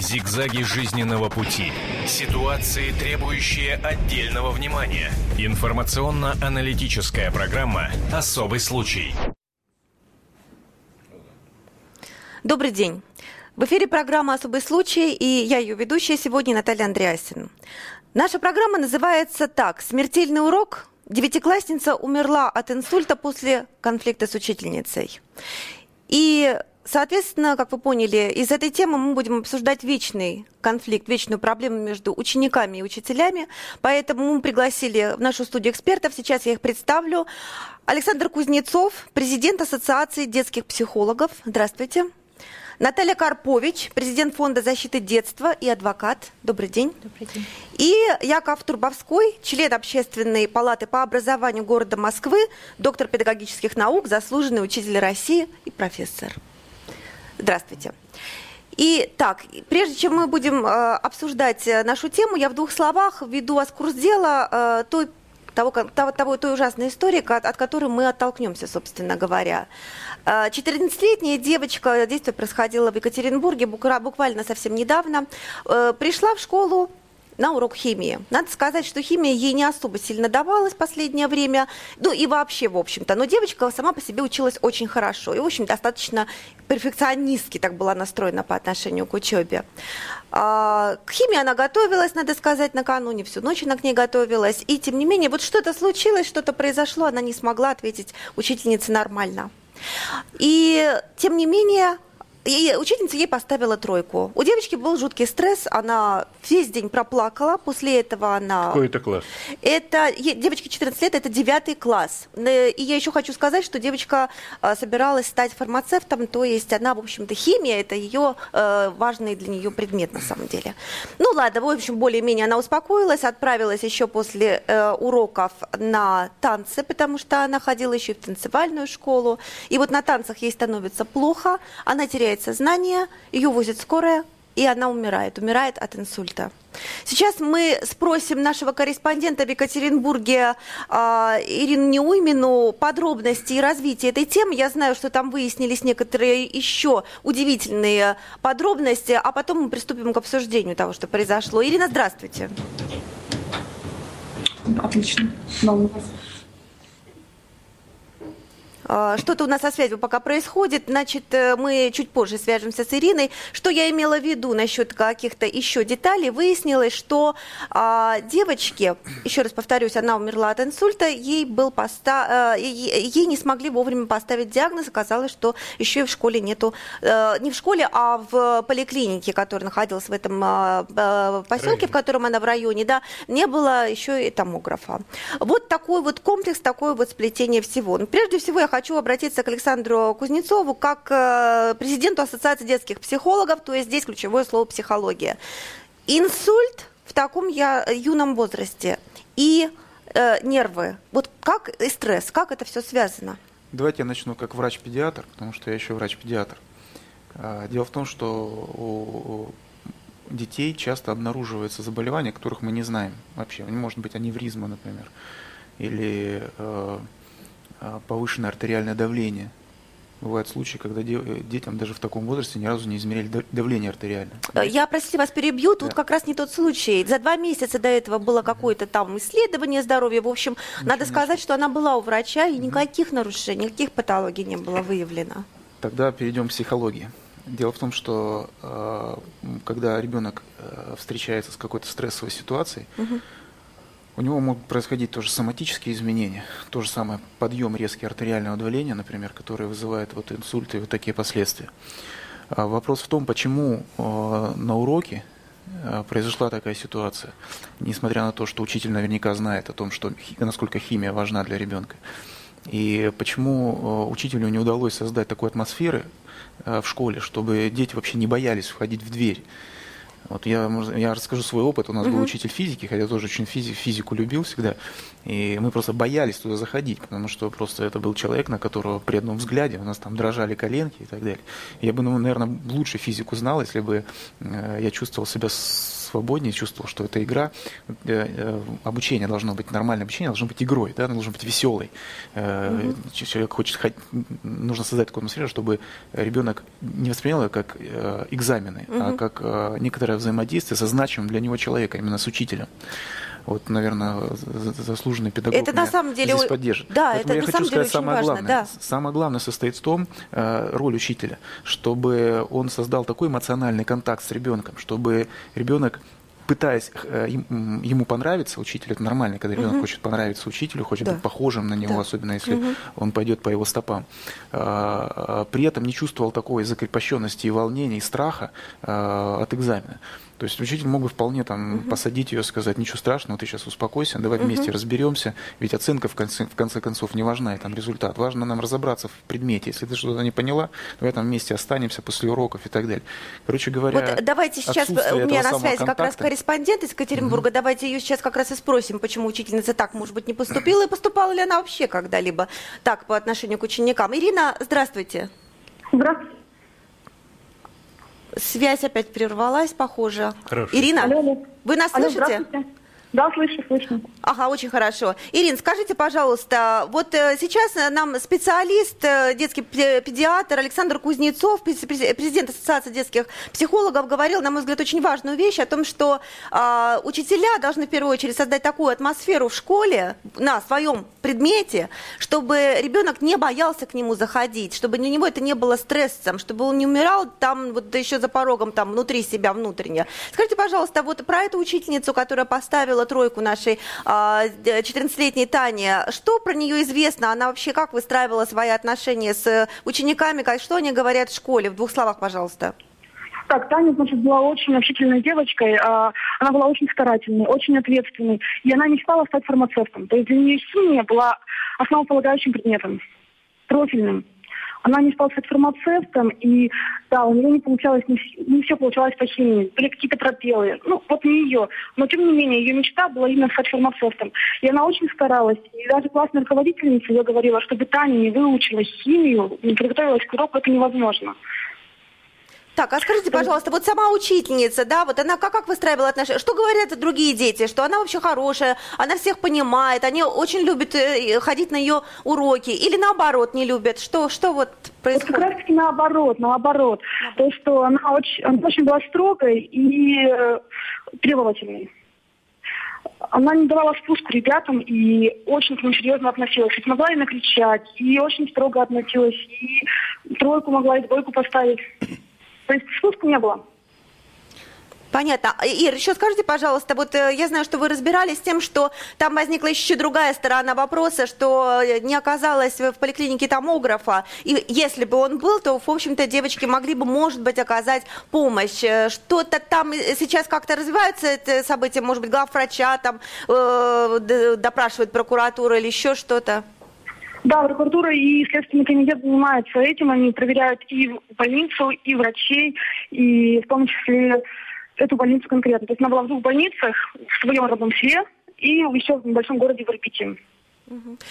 Зигзаги жизненного пути. Ситуации, требующие отдельного внимания. Информационно-аналитическая программа «Особый случай». Добрый день. В эфире программа «Особый случай» и я ее ведущая сегодня Наталья Андреасин. Наша программа называется так «Смертельный урок. Девятиклассница умерла от инсульта после конфликта с учительницей». И Соответственно, как вы поняли, из этой темы мы будем обсуждать вечный конфликт, вечную проблему между учениками и учителями. Поэтому мы пригласили в нашу студию экспертов. Сейчас я их представлю. Александр Кузнецов, президент Ассоциации детских психологов. Здравствуйте. Наталья Карпович, президент Фонда защиты детства и адвокат. Добрый день. Добрый день. И Яков Турбовской, член Общественной палаты по образованию города Москвы, доктор педагогических наук, заслуженный учитель России и профессор. Здравствуйте. И так, прежде чем мы будем э, обсуждать э, нашу тему, я в двух словах введу вас в курс дела э, той того, того, того, той ужасной истории, от, от которой мы оттолкнемся, собственно говоря. 14-летняя э, девочка, действие происходило в Екатеринбурге буквально совсем недавно, э, пришла в школу на урок химии. Надо сказать, что химия ей не особо сильно давалась в последнее время, ну и вообще, в общем-то. Но девочка сама по себе училась очень хорошо и, в общем, достаточно перфекционистски так была настроена по отношению к учебе. А, к химии она готовилась, надо сказать, накануне, всю ночь она к ней готовилась. И, тем не менее, вот что-то случилось, что-то произошло, она не смогла ответить учительнице нормально. И, тем не менее, и учительница ей поставила тройку. У девочки был жуткий стресс, она весь день проплакала, после этого она... Какой это класс? Это, девочке 14 лет, это 9 класс. Э, и я еще хочу сказать, что девочка э, собиралась стать фармацевтом, то есть она, в общем-то, химия, это ее э, важный для нее предмет на самом деле. Ну ладно, в общем, более-менее она успокоилась, отправилась еще после уроков на танцы, потому что она ходила еще в танцевальную школу. И вот на танцах ей становится плохо, она теряет теряет сознание, ее возит скорая, и она умирает, умирает от инсульта. Сейчас мы спросим нашего корреспондента в Екатеринбурге э, Ирину Неуймину подробности и развитие этой темы. Я знаю, что там выяснились некоторые еще удивительные подробности, а потом мы приступим к обсуждению того, что произошло. Ирина, здравствуйте. Отлично. А, что-то у нас со связью пока происходит, значит, э, мы чуть позже свяжемся с Ириной. Что я имела в виду насчет каких-то еще деталей? Выяснилось, что а, девочке, еще раз повторюсь, она умерла от инсульта, ей, был поста... Э, ей не смогли вовремя поставить диагноз, оказалось, что еще и в школе нету, э, не в школе, а в поликлинике, которая находилась в этом а, поселке, в котором она в районе, да, не было еще и томографа. Вот такой вот комплекс, такое вот сплетение всего. Но прежде всего я хочу хочу обратиться к Александру Кузнецову как э, президенту Ассоциации детских психологов, то есть здесь ключевое слово психология. Инсульт в таком я, юном возрасте и э, нервы, вот как и стресс, как это все связано? Давайте я начну как врач-педиатр, потому что я еще врач-педиатр. А, дело в том, что у детей часто обнаруживаются заболевания, которых мы не знаем вообще. Может быть аневризма, например, или э, повышенное артериальное давление. Бывают случаи, когда э, детям даже в таком возрасте ни разу не измеряли давление артериальное. Э, я, простите, вас перебью, тут да. как раз не тот случай. За два месяца до этого было какое-то там исследование здоровья. В общем, Ничего надо сказать, что она была у врача, и никаких нарушений, никаких патологий не было выявлено. Тогда перейдем к психологии. Дело в том, что э, когда ребенок встречается с какой-то стрессовой ситуацией, угу у него могут происходить тоже соматические изменения, то же самое подъем резкий артериального давления, например, который вызывает вот инсульты и вот такие последствия. А вопрос в том, почему э, на уроке э, произошла такая ситуация, несмотря на то, что учитель наверняка знает о том, что, насколько химия важна для ребенка. И почему э, учителю не удалось создать такой атмосферы в школе, чтобы дети вообще не боялись входить в дверь. Вот я, я расскажу свой опыт. У нас uh-huh. был учитель физики, хотя тоже очень физи- физику любил всегда. И мы просто боялись туда заходить, потому что просто это был человек, на которого при одном взгляде у нас там дрожали коленки и так далее. Я бы, ну, наверное, лучше физику знал, если бы э, я чувствовал себя с свободнее, чувствовал, что это игра. Обучение должно быть, нормальное обучение должно быть игрой, да, оно должно быть веселой. Угу. Человек хочет, нужно создать такую атмосферу, чтобы ребенок не воспринял ее как экзамены, угу. а как некоторое взаимодействие со значимым для него человеком, именно с учителем. Вот, наверное, заслуженный педагог это на самом деле здесь поддержит. Да, Поэтому это я на хочу самом сказать деле самое важно, главное. Да. Самое главное состоит в том, э, роль учителя, чтобы он создал такой эмоциональный контакт с ребенком, чтобы ребенок пытаясь э, ему понравиться, учитель это нормально, когда ребенок угу. хочет понравиться учителю, хочет да. быть похожим на него, да. особенно если угу. он пойдет по его стопам. А, а, при этом не чувствовал такой закрепощенности и волнения, и страха а, от экзамена. То есть учитель мог бы вполне там угу. посадить ее, сказать, ничего страшного, ты сейчас успокойся, давай угу. вместе разберемся, ведь оценка в конце, в конце концов не важна, и там результат. Важно нам разобраться в предмете. Если ты что-то не поняла, давай там вместе останемся после уроков и так далее. Короче говоря, вот давайте сейчас у меня на связи как раз корреспондент из Екатеринбурга, угу. давайте ее сейчас как раз и спросим, почему учительница так, может быть, не поступила, и поступала ли она вообще когда-либо так по отношению к ученикам. Ирина, здравствуйте. Здравствуйте. Связь опять прервалась, похоже. Хорошо. Ирина, алло, вы нас алло, слышите? Да, слышу, слышу. Ага, очень хорошо. Ирин, скажите, пожалуйста, вот э, сейчас нам специалист, э, детский педиатр Александр Кузнецов, президент Ассоциации детских психологов, говорил, на мой взгляд, очень важную вещь о том, что э, учителя должны в первую очередь создать такую атмосферу в школе на своем предмете, чтобы ребенок не боялся к нему заходить, чтобы для него это не было стрессом, чтобы он не умирал там вот еще за порогом, там внутри себя, внутренне. Скажите, пожалуйста, вот про эту учительницу, которая поставила поставила тройку нашей 14-летней Тане. Что про нее известно? Она вообще как выстраивала свои отношения с учениками? Что они говорят в школе? В двух словах, пожалуйста. Так, Таня, значит, была очень общительной девочкой. А, она была очень старательной, очень ответственной. И она мечтала стать фармацевтом. То есть для нее химия была основополагающим предметом, профильным. Она не стала стать фармацевтом, и да, у нее не получалось, не, не все получалось по химии. Были какие-то пропелы. Ну, вот не ее. Но, тем не менее, ее мечта была именно стать фармацевтом. И она очень старалась. И даже классная руководительница ее говорила, чтобы Таня не выучила химию, не приготовилась к уроку, это невозможно. Так, а скажите, пожалуйста, вот сама учительница, да, вот она как, как выстраивала отношения? Что говорят другие дети? Что она вообще хорошая, она всех понимает, они очень любят э, ходить на ее уроки или наоборот не любят? Что, что вот происходит? Вот как раз наоборот, наоборот. То, что она очень, она очень была строгой и э, требовательной она не давала спуску ребятам и очень к ним серьезно относилась. Ведь могла и накричать, и очень строго относилась, и тройку могла, и двойку поставить. То есть спуска не было. Понятно. Ир, еще скажите, пожалуйста, вот э, я знаю, что вы разбирались с тем, что там возникла еще другая сторона вопроса, что э, не оказалось в поликлинике томографа, и если бы он был, то, в общем-то, девочки могли бы, может быть, оказать помощь. Э, что-то там сейчас как-то развивается это событие, может быть, главврача там э, допрашивает прокуратура или еще что-то? Да, прокуратура и Следственный комитет занимаются этим. Они проверяют и больницу, и врачей, и в том числе эту больницу конкретно. То есть она была в двух больницах, в своем родном селе и еще в небольшом городе в Ирпити.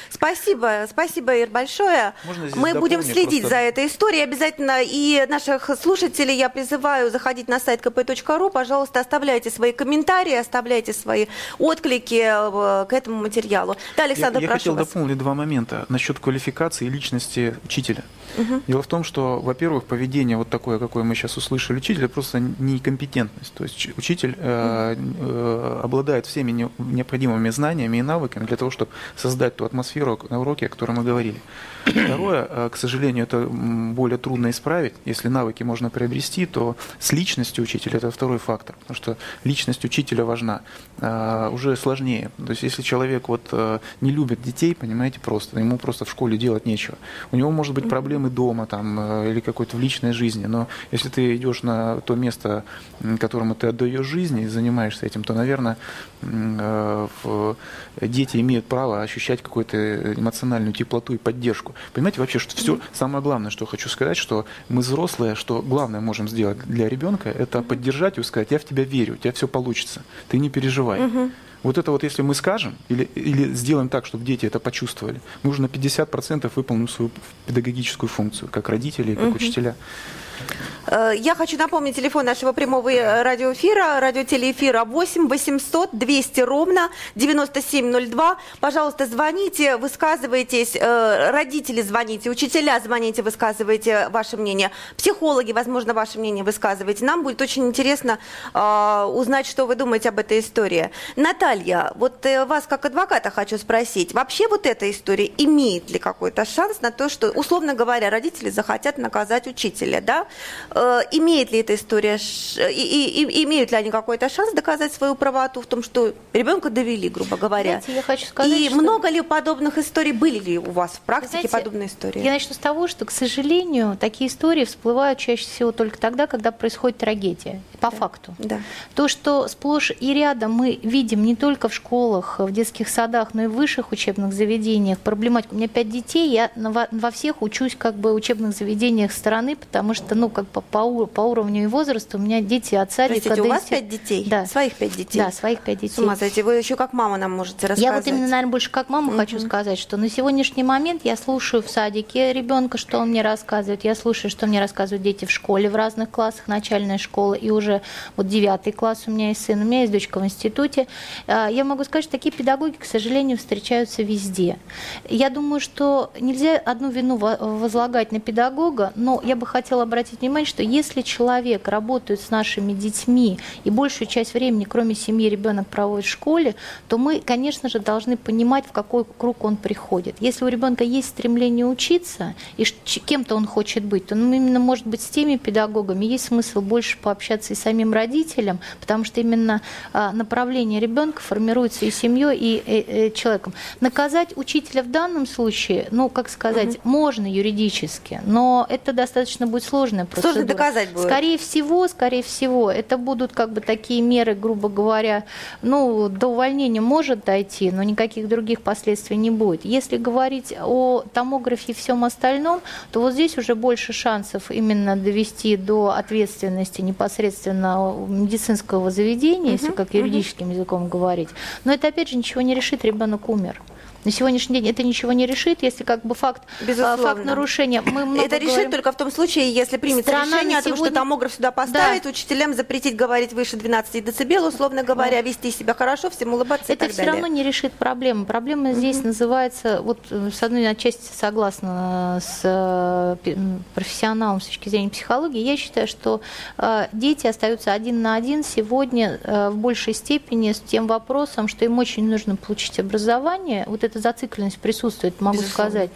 Спасибо, спасибо, Ир, большое. Мы будем следить просто... за этой историей обязательно. И наших слушателей я призываю заходить на сайт kp.ru. Пожалуйста, оставляйте свои комментарии, оставляйте свои отклики э, к этому материалу. Да, Александр, я, я хотел вас. дополнить два момента насчет квалификации и личности учителя. Угу. Дело в том, что, во-первых, поведение вот такое, какое мы сейчас услышали учителя, просто некомпетентность. То есть учитель э, э, обладает всеми необходимыми знаниями и навыками для того, чтобы создать ту атмосферу на уроке, о которой мы говорили. Второе, э, к сожалению, это более трудно исправить. Если навыки можно приобрести, то с личностью учителя это второй фактор, потому что личность учителя важна. А, уже сложнее. То есть если человек вот э, не любит детей, понимаете, просто, ему просто в школе делать нечего. У него может быть проблемы дома там, э, или какой-то в личной жизни, но если ты идешь на то место, которому ты отдаешь жизнь и занимаешься этим, то, наверное, дети имеют право ощущать какую-то эмоциональную теплоту и поддержку. Понимаете, вообще, что все, самое главное, что хочу сказать, что мы взрослые, что главное можем сделать для ребенка, это поддержать и сказать, я в тебя верю, у тебя все получится, ты не переживай. Вот это вот, если мы скажем или, или сделаем так, чтобы дети это почувствовали, мы уже на 50% выполним свою педагогическую функцию, как родители, как угу. учителя. Э, я хочу напомнить телефон нашего прямого э, радиоэфира, радиотелеэфира 8 800 200 ровно 9702. Пожалуйста, звоните, высказывайтесь, э, родители звоните, учителя звоните, высказывайте ваше мнение, психологи, возможно, ваше мнение высказывайте. Нам будет очень интересно узнать, что вы думаете об этой истории. Наталья, вот вас как адвоката хочу спросить, вообще вот эта история имеет ли какой-то шанс на то, что, условно говоря, родители захотят наказать учителя, да? Э, имеет ли эта история, и, и, и, имеют ли они какой-то шанс доказать свою правоту в том, что ребенка довели, грубо говоря? Знаете, я хочу сказать, и что... много ли подобных историй, были ли у вас в практике Знаете, подобные истории? Я начну с того, что, к сожалению, такие истории всплывают чаще всего только тогда, когда происходит трагедия, по да. факту. Да. То, что сплошь и рядом мы видим не только в школах, в детских садах, но и в высших учебных заведениях проблематику. У меня пять детей, я во всех учусь как бы учебных заведениях стороны, потому что, ну, как по, по, по уровню и возрасту у меня дети от садика Простите, у вас пять детей? Да. Своих пять детей? Да, своих пять детей. С ума сойти. Вы еще как мама нам можете рассказать. Я вот именно, наверное, больше как мама угу. хочу сказать, что на сегодняшний момент я слушаю в садике ребенка, что он мне рассказывает, я слушаю, что мне рассказывают дети в школе в разных классах, начальная школа, и уже вот девятый класс у меня есть сын, у меня есть дочка в институте. А, я могу сказать, что такие педагоги, к сожалению, встречаются везде. Я думаю, что нельзя одну вину возлагать на педагога, но я бы хотела обратить внимание, что если человек работает с нашими детьми и большую часть времени, кроме семьи, ребенок проводит в школе, то мы, конечно же, должны понимать, в какой круг он приходит. Если у ребенка есть стремление учиться, и кем-то он хочет быть, то ну, именно, может быть, с теми педагогами есть смысл больше пообщаться и самим родителям, потому что именно а, направление ребенка формируется и семьей, и, и, и человеком. Наказать учителя в данном случае, ну, как сказать, угу. можно юридически, но это достаточно будет сложная процедура. Сложно доказать будет. Скорее всего, скорее всего, это будут как бы такие меры, грубо говоря, ну, до увольнения может дойти, но никаких других последствий не будет. Если говорить о томографе и всем остальном, то вот здесь уже больше шансов именно довести до ответственности непосредственно медицинского заведения, угу, если как юридическим угу. языком говорить. Но это опять же ничего не решит, ребенок умер. На сегодняшний день это ничего не решит, если как бы факт, а, Безусловно. факт нарушения. Мы много это решит говорим... только в том случае, если примется Страна решение о том, сегодня... что томограф сюда поставить, да. учителям запретить говорить выше 12 децибел, условно говоря, да. вести себя хорошо, всем улыбаться Это и так все далее. равно не решит проблему. Проблема угу. здесь называется, вот э, с одной части согласна с э, профессионалом с точки зрения психологии, я считаю, что э, дети остаются один на один сегодня в большей степени с тем вопросом, что им очень нужно получить образование. Вот эта зацикленность присутствует, могу Безусловно. сказать.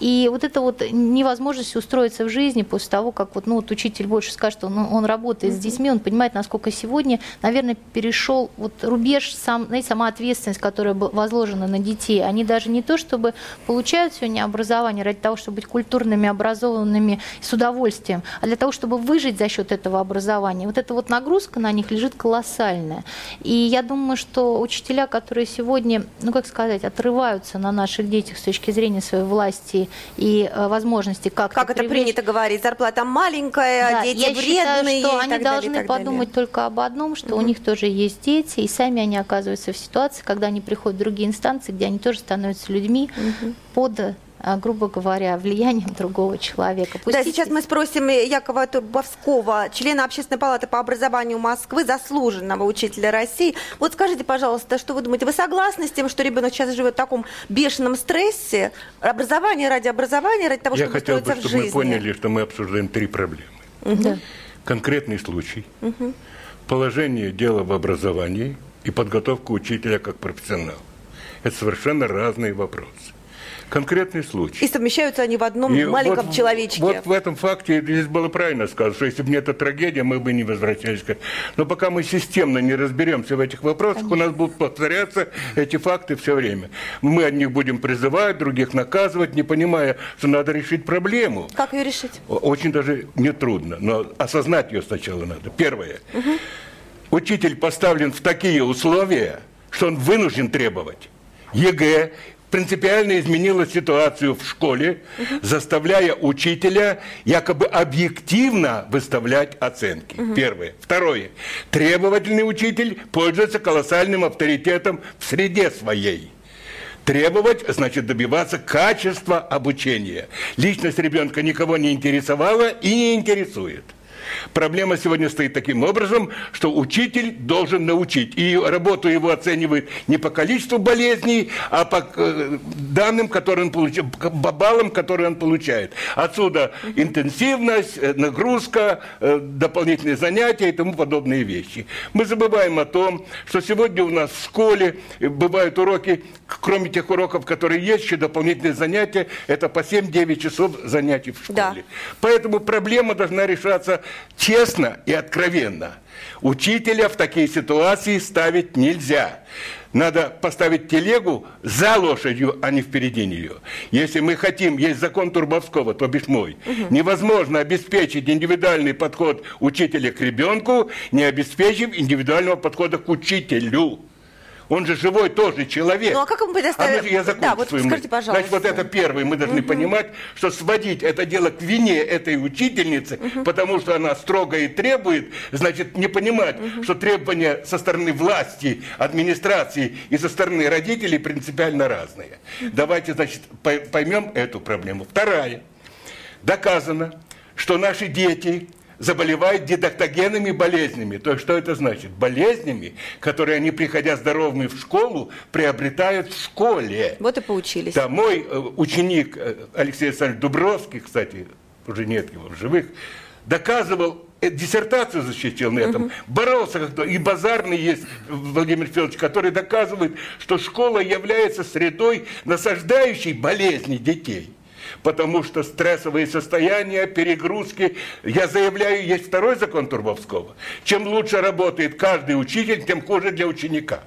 И вот это вот невозможность устроиться в жизни после того, как вот, ну, вот учитель больше скажет, что он, он работает mm-hmm. с детьми, он понимает, насколько сегодня, наверное, перешел вот рубеж, сам, знаете, сама ответственность, которая возложена на детей. Они даже не то, чтобы получают сегодня образование ради того, чтобы быть культурными, образованными с удовольствием, а для того, чтобы выжить за счет этого образования. Вот эта вот нагрузка на них лежит колоссальная. И я думаю, что учителя, которые сегодня, ну, как сказать, отрывают отражаются на наших детях с точки зрения своей власти и э, возможности как Как это привлечь... принято говорить, зарплата маленькая, да, дети я вредные. Считаю, что они должны далее, подумать далее. только об одном, что угу. у них тоже есть дети, и сами они оказываются в ситуации, когда они приходят в другие инстанции, где они тоже становятся людьми угу. под грубо говоря, влиянием другого человека. Пустите... Да, сейчас мы спросим Якова Турбовского, члена Общественной палаты по образованию Москвы, заслуженного учителя России. Вот скажите, пожалуйста, что вы думаете? Вы согласны с тем, что ребенок сейчас живет в таком бешеном стрессе? Образование ради образования, ради того, Я чтобы хотел бы, чтобы мы поняли, что мы обсуждаем три проблемы. Угу. Конкретный случай, угу. положение дела в образовании и подготовка учителя как профессионала. Это совершенно разные вопросы конкретный случай. И совмещаются они в одном и маленьком вот, человечке. Вот в этом факте здесь было правильно сказано, что если бы не эта трагедия, мы бы не возвращались. Но пока мы системно не разберемся в этих вопросах, Конечно. у нас будут повторяться эти факты все время. Мы от них будем призывать, других наказывать, не понимая, что надо решить проблему. Как ее решить? Очень даже нетрудно, но осознать ее сначала надо. Первое. Угу. Учитель поставлен в такие условия, что он вынужден требовать ЕГЭ принципиально изменила ситуацию в школе, заставляя учителя якобы объективно выставлять оценки. Первое. Второе. Требовательный учитель пользуется колоссальным авторитетом в среде своей. Требовать, значит, добиваться качества обучения. Личность ребенка никого не интересовала и не интересует. Проблема сегодня стоит таким образом, что учитель должен научить. И работу его оценивают не по количеству болезней, а по э, данным, которые он получает, по баллам, которые он получает. Отсюда интенсивность, э, нагрузка, э, дополнительные занятия и тому подобные вещи. Мы забываем о том, что сегодня у нас в школе бывают уроки, кроме тех уроков, которые есть, еще дополнительные занятия, это по 7-9 часов занятий в школе. Да. Поэтому проблема должна решаться честно и откровенно. Учителя в такие ситуации ставить нельзя. Надо поставить телегу за лошадью, а не впереди нее. Если мы хотим, есть закон Турбовского, то бишь мой, невозможно обеспечить индивидуальный подход учителя к ребенку, не обеспечив индивидуального подхода к учителю. Он же живой тоже человек. Ну, а как ему предоставить- А мы я закончу Да, вот свою скажите, мысль. пожалуйста. Значит, вот это первое. Мы должны понимать, что сводить это дело к вине этой учительницы, потому что она строго и требует, значит, не понимать, что требования со стороны власти, администрации и со стороны родителей принципиально разные. Давайте, значит, пой- поймем эту проблему. Вторая. Доказано, что наши дети заболевают дидактогенными болезнями. То есть, что это значит? Болезнями, которые они, приходя здоровыми в школу, приобретают в школе. Вот и поучились. Да, мой э, ученик э, Алексей Александрович Дубровский, кстати, уже нет его в живых, доказывал, э, диссертацию защитил на этом, боролся как-то. И базарный есть Владимир Федорович, который доказывает, что школа является средой, насаждающей болезни детей. Потому что стрессовые состояния, перегрузки, я заявляю, есть второй закон Турбовского. Чем лучше работает каждый учитель, тем хуже для ученика.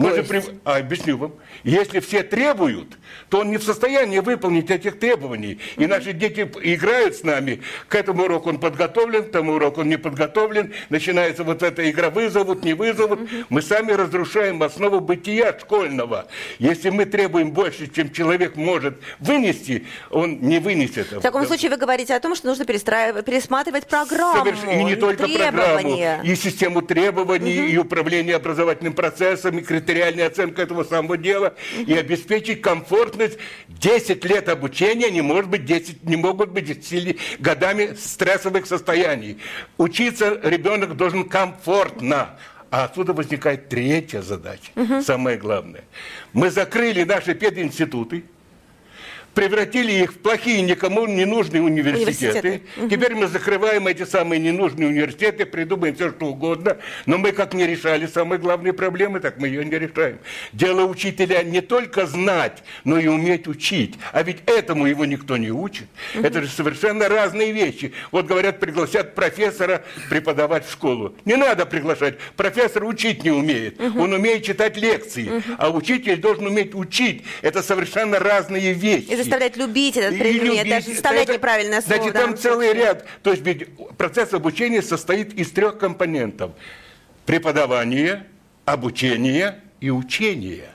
Мы же при- а, объясню вам. Если все требуют, то он не в состоянии выполнить этих требований. И наши дети играют с нами. К этому уроку он подготовлен, к тому уроку он не подготовлен. Начинается вот эта игра вызовут, не вызовут. Мы сами разрушаем основу бытия школьного. Если мы требуем больше, чем человек может вынести, он не вынесет этого. В таком случае вы говорите о том, что нужно перестраивать, пересматривать программу, Соверш- И не только программу, и систему требований, и управление образовательным процессом, и критериальная оценка этого самого дела, и обеспечить комфортность. 10 лет обучения не, может быть 10, не могут быть 10 годами стрессовых состояний. Учиться ребенок должен комфортно. А отсюда возникает третья задача, самое главное. Мы закрыли наши пединституты, превратили их в плохие, никому не нужные университеты. Университеты. Теперь мы закрываем эти самые ненужные университеты, придумаем все, что угодно, но мы как не решали самые главные проблемы, так мы ее не решаем. Дело учителя не только знать, но и уметь учить. А ведь этому его никто не учит. Это же совершенно разные вещи. Вот говорят, пригласят профессора преподавать в школу. Не надо приглашать. Профессор учить не умеет. Он умеет читать лекции. А учитель должен уметь учить. Это совершенно разные вещи. Заставлять любить этот предмет, любить. даже заставлять Это- неправильное слово. Значит, да. там целый ряд. То есть ведь процесс обучения состоит из трех компонентов. Преподавание, обучение и учение.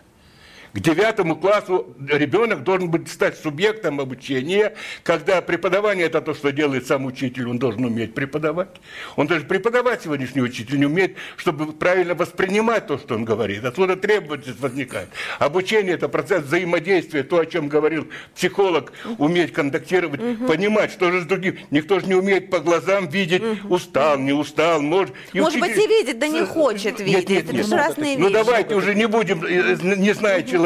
К девятому классу ребенок должен быть стать субъектом обучения, когда преподавание это то, что делает сам учитель, он должен уметь преподавать. Он даже преподавать сегодняшний учитель не умеет, чтобы правильно воспринимать то, что он говорит. Отсюда требовательность возникает. Обучение это процесс взаимодействия, то, о чем говорил психолог, уметь контактировать, понимать, что же с другим. Никто же не умеет по глазам видеть, устал, не устал, может. И Может быть, и видит, да не Э, хочет нет, видеть. нет, Это нет. же разные Ну вещи. давайте уже не будем, э, не зная человека,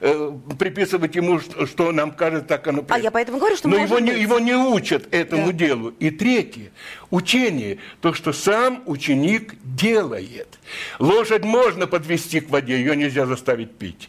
э, приписывать ему, что, что нам кажется, так оно А я поэтому говорю, что Но его не, быть. его не учат этому Да. делу. И третье, учение, то, что сам ученик делает. Лошадь можно подвести к воде, ее нельзя заставить пить.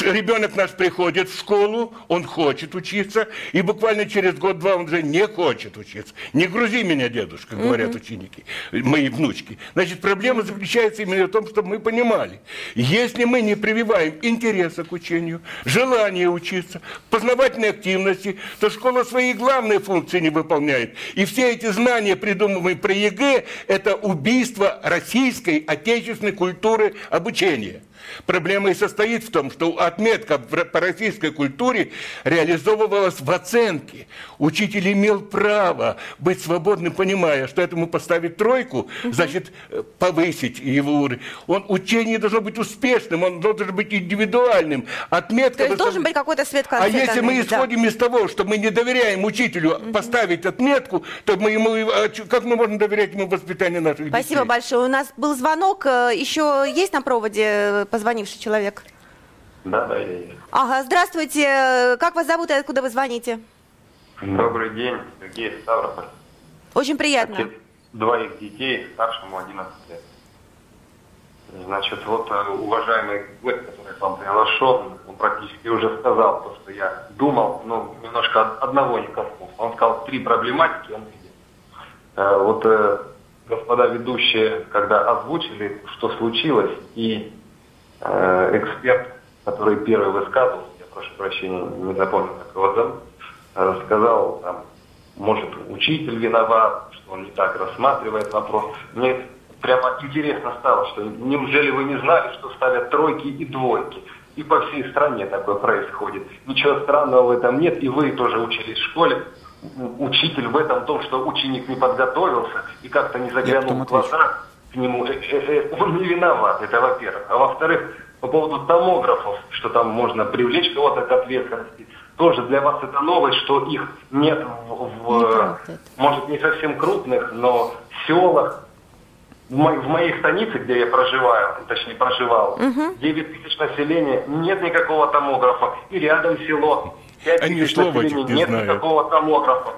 Ребенок наш приходит в школу, он хочет учиться, и буквально через год-два он уже не хочет учиться. Не грузи меня, дедушка, говорят ученики, мои внучки. Значит, проблема заключается именно в том, чтобы мы понимали, если мы не прививаем интереса к учению, желание учиться, познавательной активности, то школа свои главные функции не выполняет. И все эти знания, придумываемые про ЕГЭ, это убийство российской отечественной культуры обучения. Проблема и состоит в том, что отметка по российской культуре реализовывалась в оценке. Учитель имел право быть свободным, понимая, что этому поставить тройку, значит, э, повысить его уровень. Он, учение должно быть успешным, он должен быть индивидуальным. Отметка... То есть должен быть какой-то свет в конце А если мы да. исходим из того, что мы не доверяем учителю поставить отметку, то мы ему, а как мы можем доверять ему воспитанию наших детей? Спасибо большое. У нас был звонок. Э, Еще есть на проводе э, позвонивший человек? Да, да, я есть. Ага, здравствуйте. Как вас зовут и откуда вы звоните? Добрый день, Сергей Ставрополь. Очень приятно. Отец двоих детей, старшему 11 лет. Значит, вот э, уважаемый гость, который к вам приглашен, он практически уже сказал то, что я думал, но немножко од- одного не коснулся. Он сказал три проблематики, он видит. Э, Вот э, господа ведущие, когда озвучили, что случилось, и э, эксперт, который первый высказывался, я прошу прощения, не запомнил, как его зовут, э, сказал, там, может, учитель виноват, что он не так рассматривает вопрос. Мне прямо интересно стало, что неужели вы не знали, что ставят тройки и двойки? И по всей стране такое происходит. Ничего странного в этом нет, и вы тоже учились в школе. Учитель в этом том, что ученик не подготовился и как-то не заглянул в глаза к нему, э, э, э, он не виноват, это во-первых. А во-вторых, по поводу томографов, что там можно привлечь кого-то к ответственности, тоже для вас это новость, что их нет в, в, это. может, не совсем крупных, но селах. В, мо- в моей станице, где я проживаю, точнее проживал, 9 тысяч населения, нет никакого томографа. И рядом село, 5 Они тысяч населения, не нет знают. никакого томографа.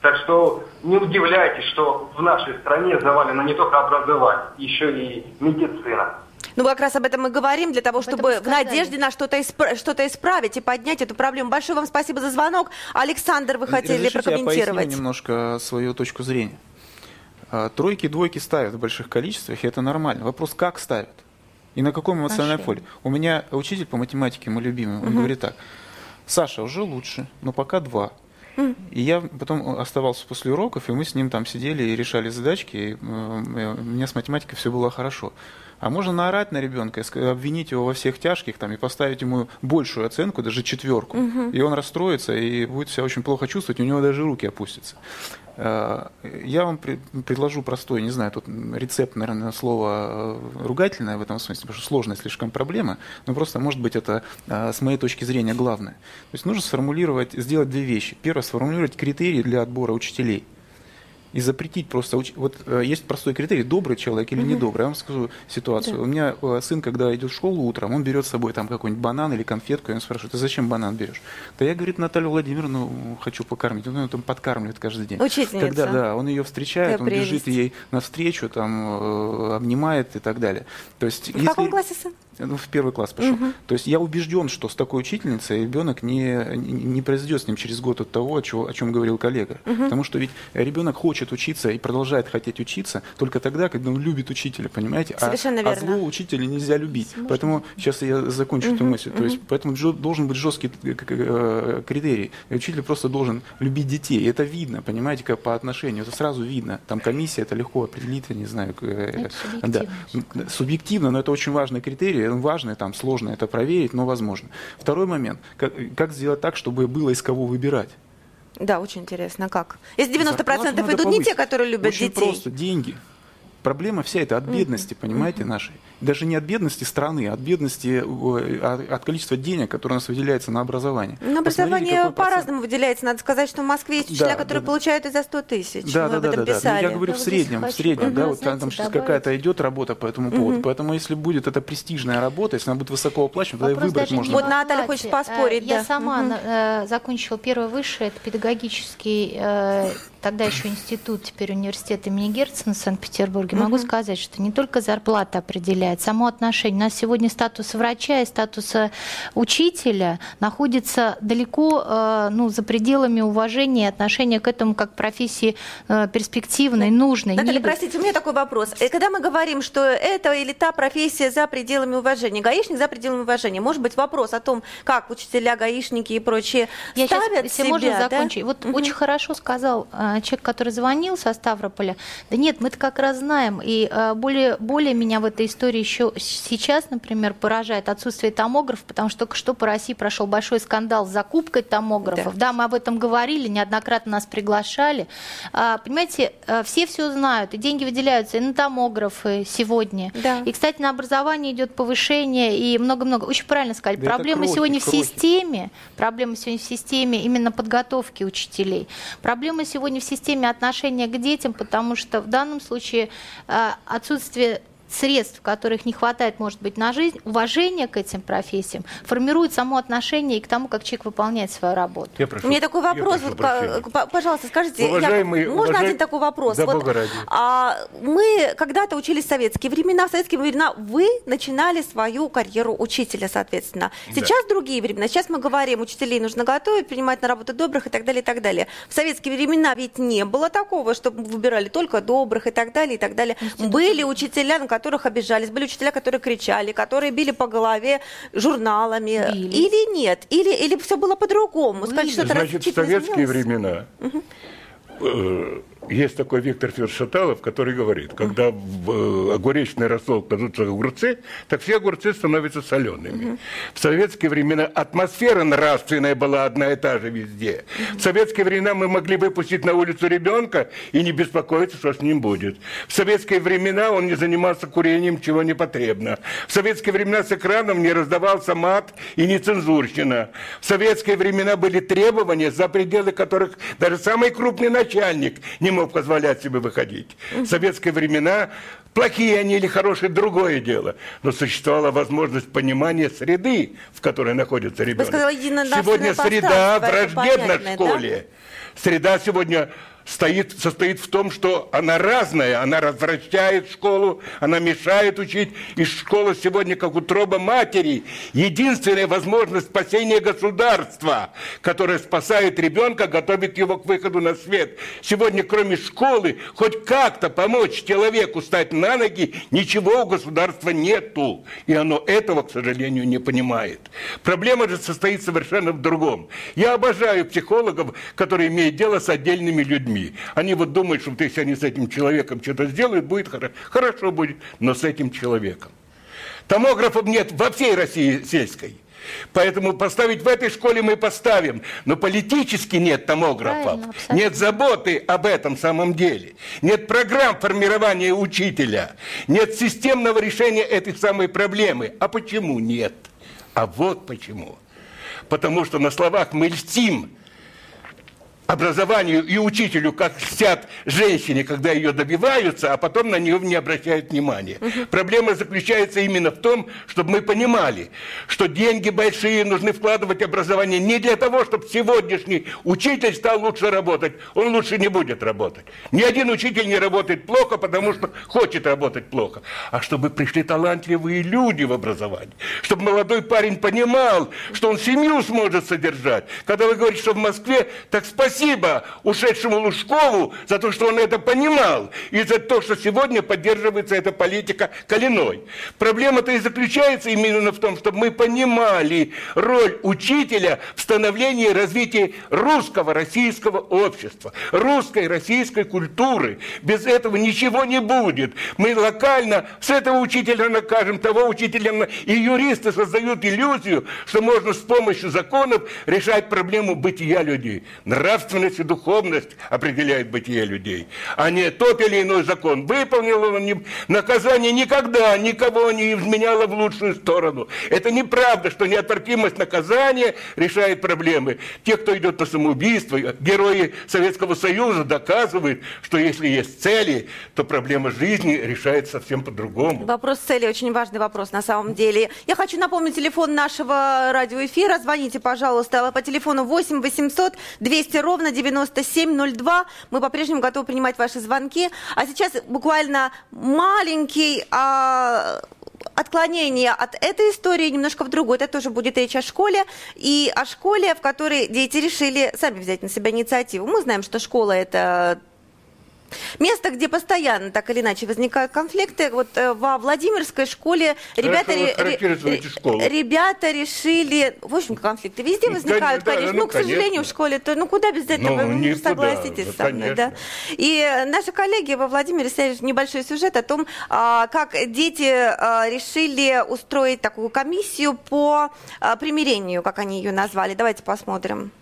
Так что не удивляйтесь, что в нашей стране завалено не только образование, еще и медицина. Ну, мы как раз об этом и говорим, для того, чтобы в надежде на что-то, испра- что-то исправить и поднять эту проблему. Большое вам спасибо за звонок. Александр, вы хотели Разрешите, я поясню прокомментировать? немножко свою точку зрения. А, Тройки и двойки ставят в больших количествах, и это нормально. Вопрос, как ставят? И на каком эмоциональном фоне? У меня учитель по математике, мой любимый, он говорит так. Саша, уже лучше, но пока два. И я потом оставался после уроков, и мы с ним там сидели и решали задачки, и, э, у меня с математикой все было хорошо. А можно наорать на ребенка, обвинить его во всех тяжких там, и поставить ему большую оценку, даже четверку. И он расстроится и будет себя очень плохо чувствовать, у него даже руки опустятся. Э, Я вам предложу простой, не знаю, тут рецепт, наверное, слово э, ругательное в этом смысле, потому что сложная слишком проблема, но просто, может быть, это э, с моей точки зрения главное. То есть нужно сформулировать, сделать две вещи. Первое, сформулировать критерии для отбора учителей и запретить просто вот э, есть простой критерий добрый человек или недобрый. Я вам скажу ситуацию. У меня э, сын, когда идет в школу утром, он берет с собой там какой-нибудь банан или конфетку, и он спрашивает, ты зачем банан берешь? Да я говорит Наталью Владимировну хочу покормить, он ее там подкармливает каждый день. Учительница. Когда да, он ее встречает, Какая он бежит прелесть. ей навстречу, там э, обнимает и так далее. То есть В каком классе сын? Ну, в первый класс пошел. То есть я убежден, что с такой учительницей ребенок не, не, произойдет с ним через год от того, о, чего- о чем говорил коллега. Потому что ведь ребенок хочет учиться и продолжает хотеть учиться только тогда, когда он любит учителя, понимаете? А- Совершенно а, верно. злого учителя нельзя любить. Поэтому сейчас я закончу эту мысль. То есть поэтому должен быть жесткий э, э, критерий. Учитель просто должен любить детей. И это видно, понимаете, как по отношению. Это сразу видно. Там комиссия это легко определить, я не знаю. э, Это да. субъективно Субъективно, но это очень важный критерий, он важный, там сложно это проверить, но возможно. Второй момент, как, как сделать так, чтобы было из кого выбирать. Да, очень интересно. Как? Если 90% Зарплату идут не те, которые любят Очень детей. просто, деньги. Проблема вся это от бедности, понимаете, нашей. Даже не от бедности страны, а от бедности, э, от, от количества денег, которое у нас выделяется на образование. На Посмотрите, образование по-разному выделяется. Надо сказать, что в Москве есть учителя, Да, которые да, получают и за 100 тысяч. Да, Мы да, об да, этом да, да. Ну, писали. я говорю Я в среднем, в среднем, хочу, да, вот там, знаете, там сейчас какая-то идет работа по этому поводу. Поэтому если будет это престижная работа, если она будет высоко оплачиваемая, тогда и выбрать можно. Вот Наталья оплате. хочет поспорить, Э, Я да. сама э, закончила первое высшее, это педагогический, э, тогда еще институт, теперь университет имени Герцена в Санкт-Петербурге. Могу сказать, что не только зарплата определяет, само отношение. У нас сегодня статус врача и статус э, учителя находится далеко э, ну, за пределами уважения и отношения к этому как к профессии э, перспективной, нужной. Наталья, Не- простите, у меня такой вопрос. Когда мы говорим, что это или та профессия за пределами уважения, гаишник за пределами уважения, может быть вопрос о том, как учителя, гаишники и прочие Я сейчас, ставят если себя, можно, да? закончу. Вот Мгм. очень хорошо сказал человек, который звонил со Ставрополя, да нет, мы это как раз знаем. И а, более, более меня в этой истории еще сейчас, например, поражает отсутствие томографов, потому что только что по России прошел большой скандал с закупкой томографов. Да, да мы об этом говорили, неоднократно нас приглашали. Понимаете, все все знают, и деньги выделяются и на томографы сегодня. Да. И, кстати, на образование идет повышение и много-много. Очень правильно сказали. Да проблема крохи, сегодня крохи. в системе, проблема сегодня в системе именно подготовки учителей. Проблема сегодня в системе отношения к детям, потому что в данном случае э, отсутствие средств, которых не хватает, может быть, на жизнь, уважение к этим профессиям формирует само отношение и к тому, как человек выполняет свою работу. Я прошу, У меня такой вопрос, вот, пожалуйста, скажите, Уважаемый, я, можно уважай... один такой вопрос? Да, вот, а, мы когда-то учились в советские времена, в советские времена вы начинали свою карьеру учителя, соответственно. Сейчас да. другие времена. Сейчас мы говорим, учителей нужно готовить, принимать на работу добрых и так далее, и так далее. В советские времена ведь не было такого, чтобы выбирали только добрых и так далее, и так далее. Институт. Были учителя, на которых обижались, были учителя, которые кричали, которые били по голове журналами. Били. Или нет? Или, или все было по-другому? Значит, в советские времена угу есть такой Виктор Федорович Шаталов, который говорит, когда в э, огуречный рассол кладутся огурцы, так все огурцы становятся солеными. В советские времена атмосфера нравственная была одна и та же везде. В советские времена мы могли выпустить на улицу ребенка и не беспокоиться, что с ним будет. В советские времена он не занимался курением, чего не потребно. В советские времена с экраном не раздавался мат и не цензурщина. В советские времена были требования, за пределы которых даже самый крупный начальник не мог мог позволять себе выходить. В советские времена плохие они или хорошие – другое дело. Но существовала возможность понимания среды, в которой находится ребенок. Сказали, сегодня среда враждебна школе. Да? Среда сегодня стоит, состоит в том, что она разная, она развращает школу, она мешает учить, и школа сегодня как утроба матери. Единственная возможность спасения государства, которое спасает ребенка, готовит его к выходу на свет. Сегодня, кроме школы, хоть как-то помочь человеку стать на ноги, ничего у государства нету. И оно этого, к сожалению, не понимает. Проблема же состоит совершенно в другом. Я обожаю психологов, которые имеют дело с отдельными людьми людьми. Они вот думают, что если они с этим человеком что-то сделают, будет хорошо. Хорошо будет, но с этим человеком. Томографов нет во всей России сельской. Поэтому поставить в этой школе мы поставим. Но политически нет томографов. Нет заботы об этом самом деле. Нет программ формирования учителя. Нет системного решения этой самой проблемы. А почему нет? А вот почему. Потому что на словах мы льстим образованию и учителю, как льстят женщине, когда ее добиваются, а потом на нее не обращают внимания. Угу. Проблема заключается именно в том, чтобы мы понимали, что деньги большие нужны вкладывать в образование не для того, чтобы сегодняшний учитель стал лучше работать. Он лучше не будет работать. Ни один учитель не работает плохо, потому что хочет работать плохо. А чтобы пришли талантливые люди в образование. Чтобы молодой парень понимал, что он семью сможет содержать. Когда вы говорите, что в Москве, так спасибо спасибо ушедшему Лужкову за то, что он это понимал, и за то, что сегодня поддерживается эта политика Калиной. Проблема-то и заключается именно в том, чтобы мы понимали роль учителя в становлении и развитии русского, российского общества, русской, российской культуры. Без этого ничего не будет. Мы локально с этого учителя накажем, того учителя, и юристы создают иллюзию, что можно с помощью законов решать проблему бытия людей. Нравственности нравственность и духовность определяет бытие людей, а не тот или иной закон. Выполнил он наказание никогда никого не изменяло в лучшую сторону. Это неправда, что неотвратимость наказания решает проблемы. Те, кто идет на самоубийство, герои Советского Союза доказывают, что если есть цели, то проблема жизни решается совсем по-другому. Вопрос цели очень важный вопрос на самом деле. Я хочу напомнить телефон нашего радиоэфира. Звоните, пожалуйста, по телефону 8 800 200 ровно ровно 9702. Мы по-прежнему готовы принимать ваши звонки. А сейчас буквально маленький а, отклонение от этой истории немножко в другую. Это тоже будет речь о школе и о школе, в которой дети решили сами взять на себя инициативу. Мы знаем, что школа это Место, где постоянно так или иначе возникают конфликты. Вот э, во Владимирской школе ребята, ре, ре, ребята решили... В общем, конфликты везде ну, возникают, да, конечно. Ну, ну, к сожалению, в школе, то ну куда без этого? Ну, Вы согласитесь да, со мной, да? И наши коллеги во Владимире сняли небольшой сюжет о том, а, как дети а, решили устроить такую комиссию по а, примирению, как они ее назвали. Давайте посмотрим.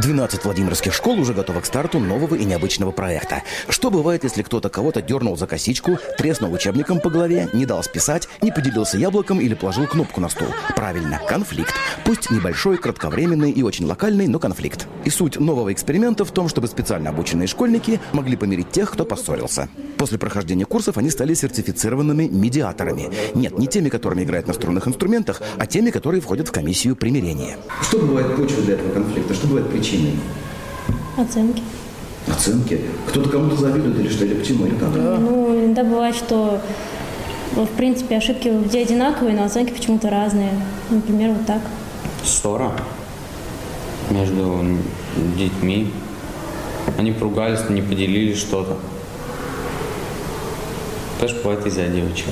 12 Владимирских школ уже готовы к старту нового и необычного проекта. Что бывает, если кто-то кого-то дернул за косичку, треснул учебником по голове, не дал списать, не поделился яблоком или положил кнопку на стул? Правильно, конфликт. Пусть небольшой, кратковременный и очень локальный, но конфликт. И суть нового эксперимента в том, чтобы специально обученные школьники могли помирить тех, кто поссорился. После прохождения курсов они стали сертифицированными медиаторами. Нет, не теми, которыми играют на струнных инструментах, а теми, которые входят в комиссию примирения. Что бывает почвой для этого конфликта? Что бывает причиной? Оценки. Оценки? Кто-то кому-то завидует или что? Или к чему? Или как? Да. Ну, иногда бывает, что в принципе ошибки везде одинаковые, но оценки почему-то разные. Например, вот так. Ссора между детьми. Они поругались, не поделили что-то. Тоже бывает из-за девочек.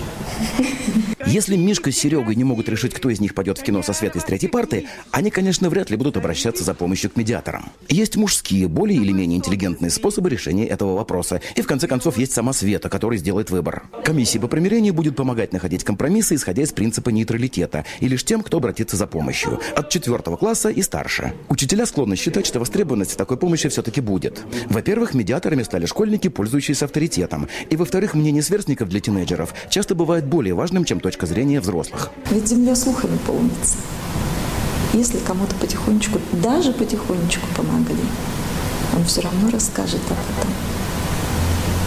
Если Мишка с Серегой не могут решить, кто из них пойдет в кино со Светой с третьей парты, они, конечно, вряд ли будут обращаться за помощью к медиаторам. Есть мужские, более или менее интеллигентные способы решения этого вопроса. И, в конце концов, есть сама Света, которая сделает выбор. Комиссия по примирению будет помогать находить компромиссы, исходя из принципа нейтралитета, и лишь тем, кто обратится за помощью. От четвертого класса и старше. Учителя склонны считать, что востребованность такой помощи все-таки будет. Во-первых, медиаторами стали школьники, пользующиеся авторитетом. И, во-вторых, мнение сверстников для тинейджеров часто бывает более важным, чем точка зрения взрослых. Ведь земля слухами полнится. Если кому-то потихонечку, даже потихонечку помогли, он все равно расскажет об этом.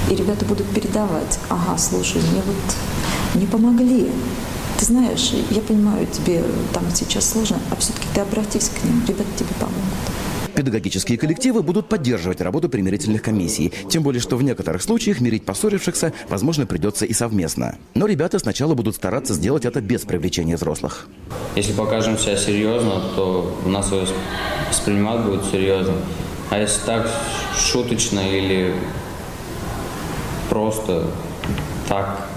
И ребята будут передавать, ага, слушай, мне вот не помогли. Ты знаешь, я понимаю, тебе там сейчас сложно, а все-таки ты обратись к ним, ребята тебе помогут. Педагогические коллективы будут поддерживать работу примирительных комиссий, тем более, что в некоторых случаях мирить поссорившихся, возможно, придется и совместно. Но ребята сначала будут стараться сделать это без привлечения взрослых. Если покажем себя серьезно, то нас воспринимать будет серьезно. А если так шуточно или просто так,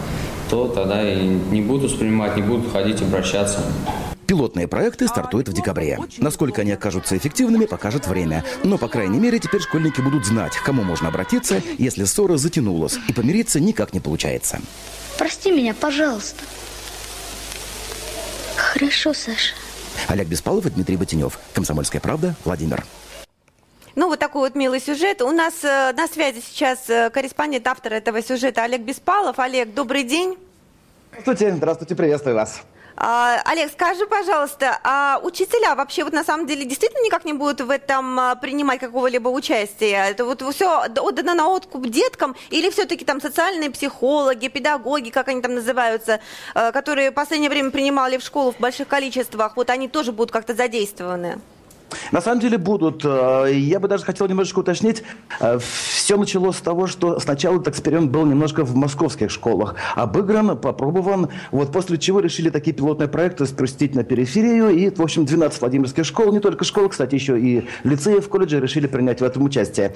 то тогда и не будут воспринимать, не будут ходить обращаться. Пилотные проекты стартуют в декабре. Насколько они окажутся эффективными, покажет время. Но, по крайней мере, теперь школьники будут знать, к кому можно обратиться, если ссора затянулась, и помириться никак не получается. Прости меня, пожалуйста. Хорошо, Саша. Олег Беспалов и Дмитрий Ботинев. Комсомольская правда, Владимир. Ну, вот такой вот милый сюжет. У нас э, на связи сейчас э, корреспондент, автор этого сюжета Олег Беспалов. Олег, добрый день. Здравствуйте, здравствуйте, приветствую вас. А, Олег, скажи, пожалуйста, а учителя вообще вот на самом деле действительно никак не будут в этом а, принимать какого-либо участия? Это вот все отдано на откуп деткам или все-таки там социальные психологи, педагоги, как они там называются, а, которые в последнее время принимали в школу в больших количествах, вот они тоже будут как-то задействованы? На самом деле будут. Э, я бы даже хотел немножечко уточнить. Э, Все началось с того, что сначала этот эксперимент был немножко в московских школах. Обыгран, попробован. Вот после чего решили такие пилотные проекты спустить на периферию. И, в общем, 12 Владимирских школ, не только школ, кстати, еще и лицеи в колледже решили принять в этом участие.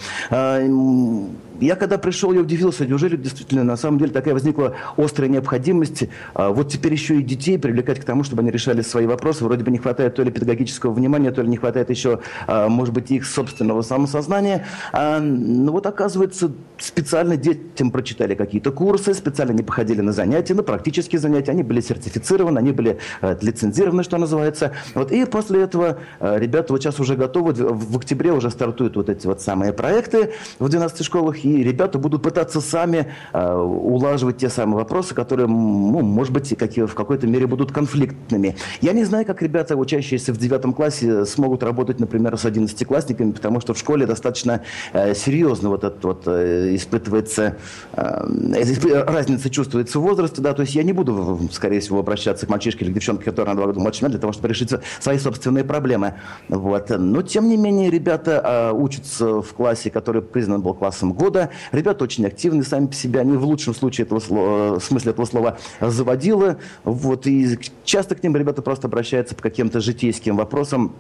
Я когда пришел, я удивился, неужели действительно на самом деле такая возникла острая необходимость вот теперь еще и детей привлекать к тому, чтобы они решали свои вопросы. Вроде бы не хватает то ли педагогического внимания, то ли не хватает еще, а, может быть, их собственного самосознания. А, ну вот, оказывается, специально детям прочитали какие-то курсы, специально не походили на занятия, на практические занятия, они были сертифицированы, они были э, лицензированы, что называется. Вот, и после этого э, ребята вот сейчас уже готовы, в октябре уже стартуют вот эти вот самые проекты в 12 школах, и ребята будут пытаться сами э, улаживать те самые вопросы, которые, ну, может быть, какие, в какой-то мере будут конфликтными. Я не знаю, как ребята, учащиеся в девятом классе, смогут работать, например, с одиннадцатиклассниками, потому что в школе достаточно э, серьезно вот этот вот э, испытывается, э, разница чувствуется в возрасте, да, то есть я не буду, скорее всего, обращаться к мальчишке или к девчонке, которая на два года младше меня, для того, чтобы решить свои собственные проблемы. Вот. Но, тем не менее, ребята э, учатся в классе, который признан был классом года. Ребята очень активны сами по себе, они в лучшем случае этого слова, в смысле этого слова заводилы. Вот. И часто к ним ребята просто обращаются по каким-то житейским вопросам,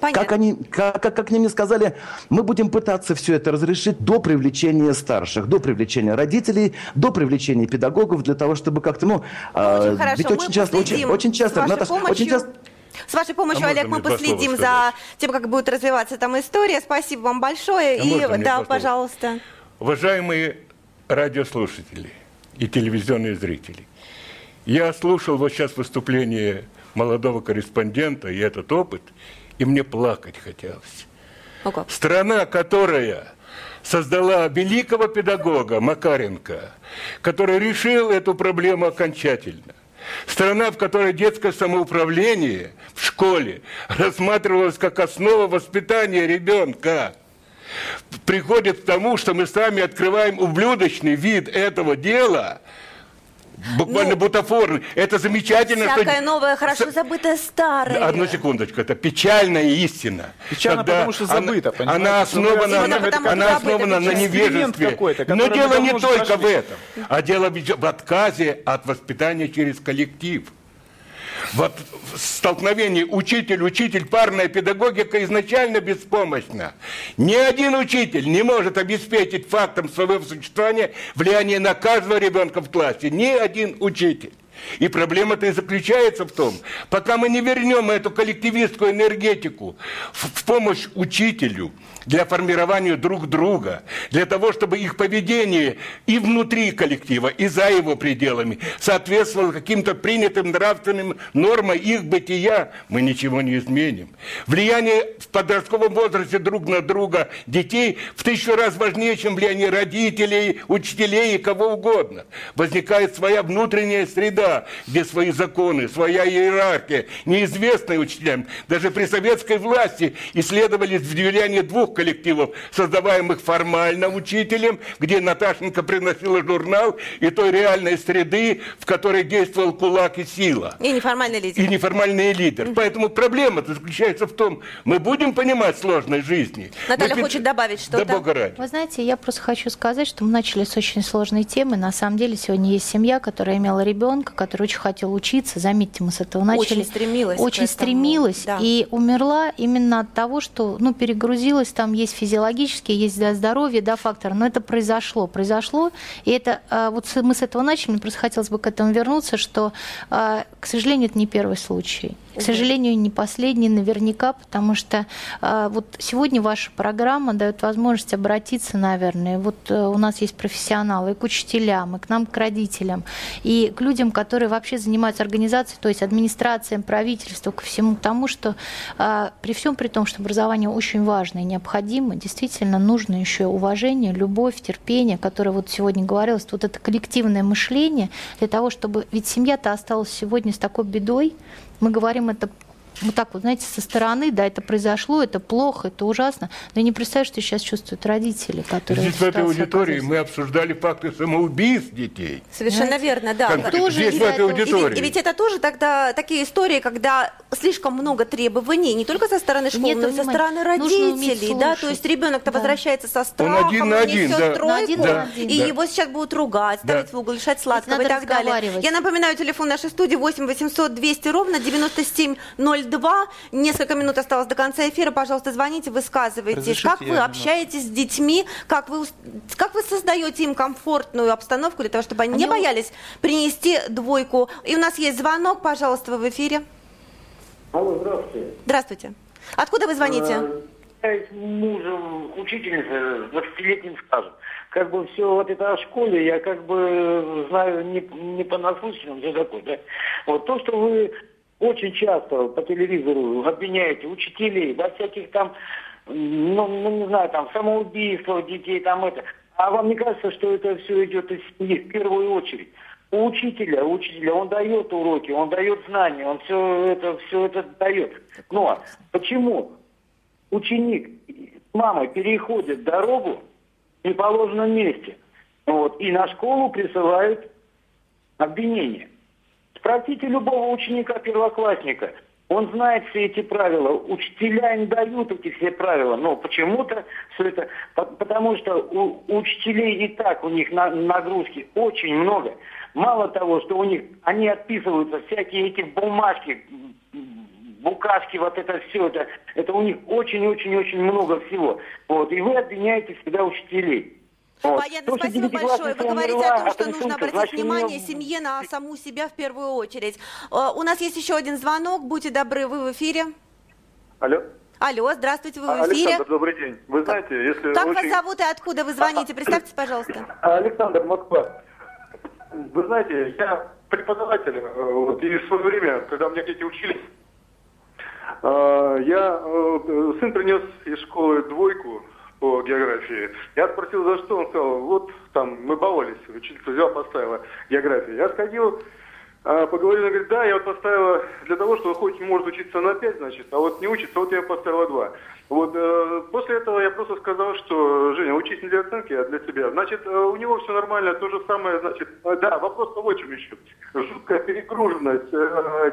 Понятно. Как они, как, как, как они мне сказали, мы будем пытаться все это разрешить до привлечения старших, до привлечения родителей, до привлечения педагогов, для того, чтобы как-то, ну, Очень а, хорошо. ведь Мы очень часто, очень, очень часто, Наташа, помощью. очень часто С вашей помощью, А Олег, мы последим за тем, как будет развиваться там история. Спасибо вам большое. А и да, пожалуйста. Уважаемые радиослушатели и телевизионные зрители, я слушал вот сейчас выступление молодого корреспондента и этот опыт, и мне плакать хотелось. О, как. Страна, которая создала великого педагога Макаренко, который решил эту проблему окончательно. Страна, в которой детское самоуправление в школе рассматривалось как основа воспитания ребенка, приходит к тому, что мы сами открываем ублюдочный вид этого дела, буквально бутафорный. Это замечательно, что... Ну, Всякое новое, хорошо забытое старое. Одну секундочку, это печальная истина. Печально, Когда потому что забыто, она, понимаете? она основана, потому, что она забыто, основана на невежестве. Но дело не только в этом, а дело в отказе от воспитания через коллектив. Вот столкновение учитель-учитель, парная педагогика изначально беспомощна. Ни один учитель не может обеспечить фактом своего существования влияние на каждого ребенка в классе. Ни один учитель. И проблема-то и заключается в том, пока мы не вернем эту коллективистскую энергетику в, помощь учителю для формирования друг друга, для того, чтобы их поведение и внутри коллектива, и за его пределами соответствовало каким-то принятым нравственным нормам их бытия, мы ничего не изменим. Влияние в подростковом возрасте друг на друга детей в тысячу раз важнее, чем влияние родителей, учителей и кого угодно. Возникает своя внутренняя среда, где свои законы, своя иерархия, неизвестная учителям. Даже при советской власти исследовались влияние двух коллективов, создаваемых формально учителем, где Наташенко приносила журнал, и той реальной среды, в которой действовал кулак и сила И неформальный лидер. и неформальный лидер. Поэтому проблема заключается в том, мы будем понимать сложность жизни. Наталья Мы хочет добавить что-то. Да бога ради. Вы знаете, я просто хочу сказать, что мы начали с очень сложной темы. На самом деле сегодня есть семья, которая имела ребенка, который очень хотел учиться. Заметьте, мы с этого начали. Очень стремилась Очень стремилась да. и умерла именно от того, что ну, перегрузилась. Там есть физиологические, есть да, здоровье, да, факторы. Но это произошло. Произошло. И это а, вот мы с этого начали. Мне просто хотелось бы к этому вернуться, что, а, к сожалению, это не первый случай. К сожалению, не последний наверняка, потому что а, вот сегодня ваша программа дает возможность обратиться, наверное. Вот э, у нас есть профессионалы и к учителям, и к нам, к родителям, и к людям, которые вообще занимаются организацией, то есть администрацией, правительству, ко всему тому, что а, при всем при том, что образование очень важно и необходимо, действительно нужно еще уважение, любовь, терпение, которое вот сегодня говорилось, вот это коллективное мышление для того, чтобы... Ведь семья-то осталась сегодня с такой бедой, мы говорим это вот так вот, знаете, со стороны, да, это произошло, это плохо, это ужасно. Но я не представляю, что сейчас чувствуют родители, которые... Здесь в этой аудитории оказываются. мы обсуждали факты самоубийств детей. Совершенно Знаете, верно, да. Как- Тоже здесь, в этой этого- И ведь, аудитории. и ведь это тоже тогда такие истории, когда слишком много требований, не только со стороны школы, Нет, но и со стороны родителей. Да? То есть ребенок-то Да. возвращается со страхом, один на один, несет да. тройку, На один один. и Да. его сейчас будут ругать, ставить Да. в угол, лишать сладкого и так далее. Я напоминаю, телефон нашей студии 8 800 200 ровно 9702. Несколько минут осталось до конца эфира. Пожалуйста, звоните, высказывайтесь. Разрешите, Как вы общаетесь с детьми? Как вы, как вы создаете им комфортную обстановку для того, чтобы они не Они- боялись принести двойку? И у нас есть звонок, пожалуйста, в эфире. Алло, здравствуйте. Здравствуйте. Откуда вы звоните? Э, Я с мужем учительницы с 20-летним стажем. Как бы все вот это о школе, я как бы знаю не, не понаслышке, все такое, да. Вот то, что вы очень часто по телевизору обвиняете учителей во всяких там, ну, ну, не знаю, там, самоубийствах детей, там это. А вам не кажется, что это все идет из семьи в первую очередь? У учителя, у учителя, он дает уроки, он дает знания, он все это, все это дает. Но почему ученик с мамой переходит дорогу в неположенном месте, вот, и на школу присылают обвинения? Спросите любого ученика-первоклассника, он знает все эти правила. Учителя им дают эти все правила, но почему-то все это... по- Потому что у учителей и так у них на- нагрузки очень много. Мало того, что у них они отписываются всякие эти бумажки, букашки, вот это все, это, это у них очень-очень-очень много всего. Вот, и вы обвиняете всегда учителей. Вот. Понятно, То, спасибо большое. Вы говорите о том, от что нужно обратить значит, внимание семье на саму себя в первую очередь. Э, У нас есть еще один звонок. Будьте добры, вы в эфире. Алло. Алло, здравствуйте, вы в А, эфире. Александр, добрый день. Вы знаете, если Как вас очень... зовут и откуда вы звоните? Представьтесь, пожалуйста. А, Александр, Москва. Вы знаете, я преподаватель, э, вот, и в свое время, когда у меня дети учились, э, я, сын принес из школы двойку по географии. Я спросил, за что, он сказал, вот там мы баловались, учительница взяла, поставила географию. Я сходил, э, поговорил, она говорит, да, я вот поставила для того, что хоть может учиться на 5, значит, а вот не учится, вот я поставила 2. Вот э, после этого я просто сказал, что Женя, учись не для оценки, а для себя. Значит, э, у него все нормально, то же самое, значит, э, да, вопрос по вот чем еще. Жуткая перегруженность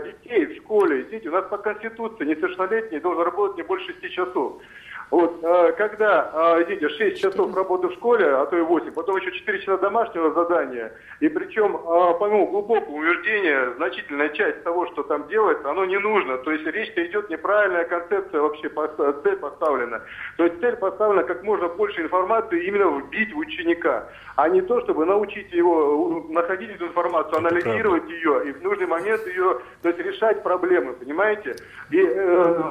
детей в школе. Дети, у нас по конституции несовершеннолетний должен работать не больше 6 часов. Вот, э, когда, э, извините, 6 часов работы в школе, а то и 8, потом еще 4 часа домашнего задания, и причем, э, по моему глубокому убеждению, значительная часть того, что там делается, оно не нужно. То есть речь-то идет неправильная концепция вообще, цель поставлена. То есть цель поставлена как можно больше информации именно вбить в ученика, а не то, чтобы научить его э, находить эту информацию, анализировать ее и в нужный момент ее, то есть решать проблемы, понимаете? И э,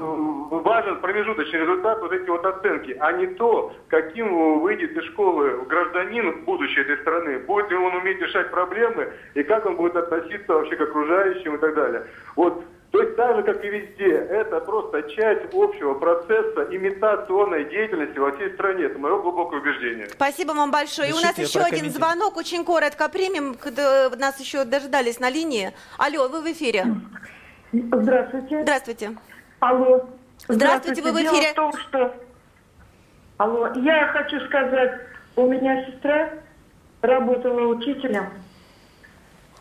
важен промежуточный результат вот эти вот оценки, а не то, каким выйдет из школы гражданин в будущее этой страны, будет ли он уметь решать проблемы и как он будет относиться вообще к окружающим и так далее. Вот то есть так же, как и везде, это просто часть общего процесса имитационной деятельности во всей стране. Это мое глубокое убеждение. Спасибо вам большое. И у нас еще один звонок, очень коротко примем. Когда нас еще дожидались на линии. Алло, вы в эфире. Здравствуйте. Здравствуйте. Алло. Здравствуйте, вы в Дело эфире. в том, что... Алло, я хочу сказать, у меня сестра работала учителем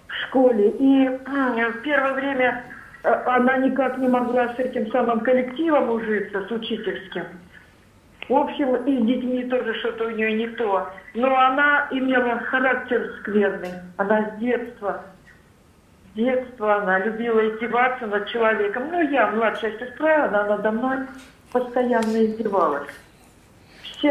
в школе, и в первое время э, она никак не могла с этим самым коллективом ужиться, с учительским. В общем, и с детьми тоже что-то у нее не то. Но она имела характер скверный. Она с детства, детства она любила издеваться над человеком. Ну, я младшая сестра, она надо мной постоянно издевалась.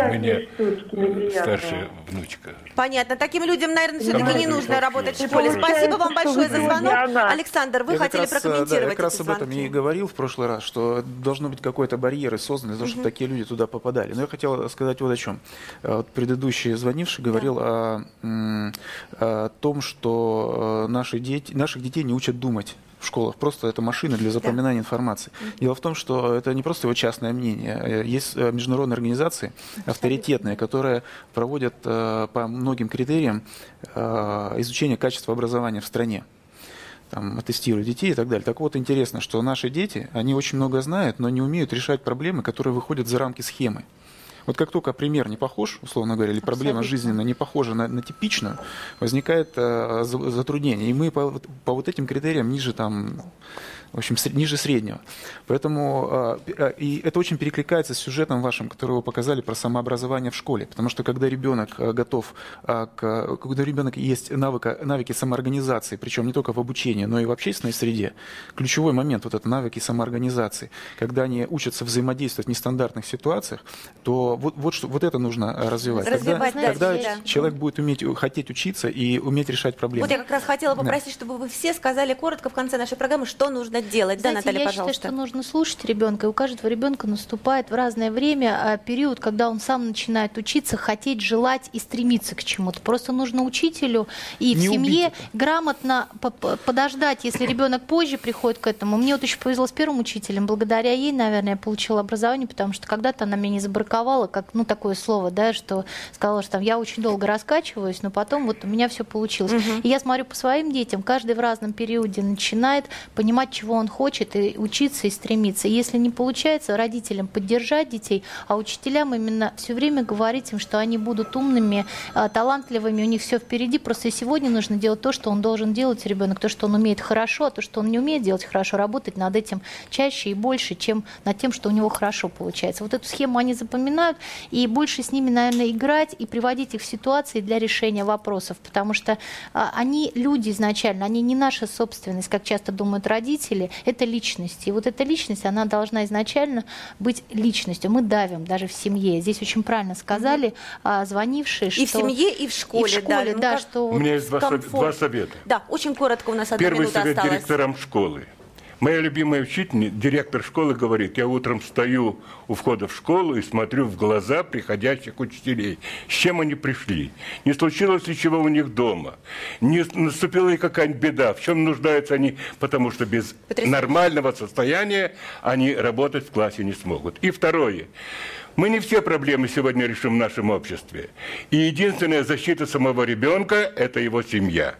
У меня штучки старшая внучка. Понятно. Таким людям, наверное, Да, все-таки не да, нужно да, работать в да. школе. Спасибо вам большое за звонок. Александр, вы Я хотели раз, э, Да, прокомментировать я как раз об этом и говорил в прошлый раз, что должно быть какой-то барьер создан для того, чтобы Мгм. такие люди туда попадали. Но я хотел сказать вот о чем. Э, Вот предыдущий звонивший говорил о, м, о том, что э, наши дети, наших детей не учат думать в школах. Просто это машина для запоминания информации. Дело в том, что это не просто его частное мнение. Э, Есть э, международные организации, авторитетные, которые проводят э, по многим критериям изучение качества образования в стране там, тестируют детей и так далее. Так вот, интересно, что наши дети, они очень много знают, но не умеют решать проблемы, которые выходят за рамки схемы. Вот как только пример не похож, условно говоря, или проблема жизненная не похожа на, на типичную, возникает э, за- затруднение. И мы по, по вот этим критериям ниже там, в общем, ниже среднего. Поэтому э, э, и это очень перекликается с сюжетом вашим, который вы показали про самообразование в школе. Потому что когда ребенок э, готов, к, когда у ребенка есть навыка, навыки самоорганизации, причем не только в обучении, но и в общественной среде, ключевой момент вот это навыки самоорганизации, когда они учатся взаимодействовать в нестандартных ситуациях, то вот, вот, что, вот это нужно развивать. Развивать, когда да, когда да. человек будет уметь, э, хотеть учиться и уметь решать проблемы. Вот я как раз хотела Да. попросить, чтобы вы все сказали коротко в конце нашей программы, что нужно делать. Да, Знаете, Наталья, я пожалуйста. считаю, что нужно слушать ребенка. И у каждого ребенка наступает в разное время а, период, когда он сам начинает учиться, хотеть, желать и стремиться к чему-то. Просто нужно учителю и в Не семье грамотно по- по- подождать, если ребенок позже приходит к этому. Мне вот очень повезло с первым учителем. Благодаря ей, наверное, я получила образование, потому что когда-то она меня не забраковала, как, ну, такое слово, да, что сказала, что там, я очень долго раскачиваюсь, но потом вот у меня все получилось. И я смотрю по своим детям, каждый в разном периоде начинает понимать, чего он хочет, и учиться, и стремиться. Если не получается, родителям поддержать детей, а учителям именно все время говорить им, что они будут умными, а, талантливыми, у них все впереди. Просто сегодня нужно делать то, что он должен делать, ребенок, то, что он умеет хорошо, а то, что он не умеет делать хорошо, работать над этим чаще и больше, чем над тем, что у него хорошо получается. Вот эту схему они запоминают, и больше с ними, наверное, играть и приводить их в ситуации для решения вопросов, потому что а, они люди изначально, они не наша собственность, как часто думают родители, это личности. И вот эта личность, она должна изначально быть личностью. Мы давим даже в семье. Здесь очень правильно сказали а, звонившие, и что... в семье, и в школе. И в школе, да, да, ну, что... У меня есть два, комфорт. два совета. Да, очень коротко у нас одна Первый минута совет осталась. директорам школы. Моя любимая учительница, директор школы, говорит, я утром стою у входа в школу и смотрю в глаза приходящих учителей. С чем они пришли? Не случилось ли чего у них дома? Не наступила ли какая-нибудь беда? В чем нуждаются они? Потому что без Потрясающе. нормального состояния они работать в классе не смогут. И второе. Мы не все проблемы сегодня решим в нашем обществе. И единственная защита самого ребенка – это его семья.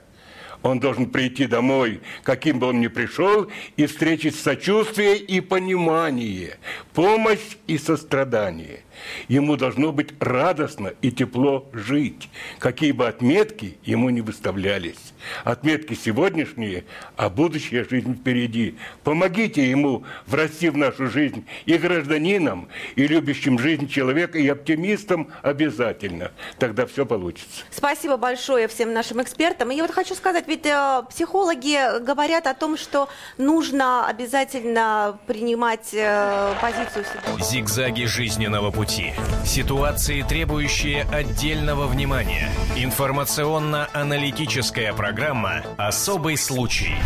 Он должен прийти домой, каким бы он ни пришел, и встретить сочувствие и понимание, помощь и сострадание. Ему должно быть радостно и тепло жить, какие бы отметки ему не выставлялись. Отметки сегодняшние, а будущая жизнь впереди. Помогите ему врасти в нашу жизнь и гражданином, и любящим жизнь человека, и оптимистом обязательно. Тогда все получится. Спасибо большое всем нашим экспертам. И я вот хочу сказать, ведь э, психологи говорят о том, что нужно обязательно принимать э, позицию всегда. Зигзаги жизненного пути. Ситуации, требующие отдельного внимания. Информационно-аналитическая программа «Особый случай».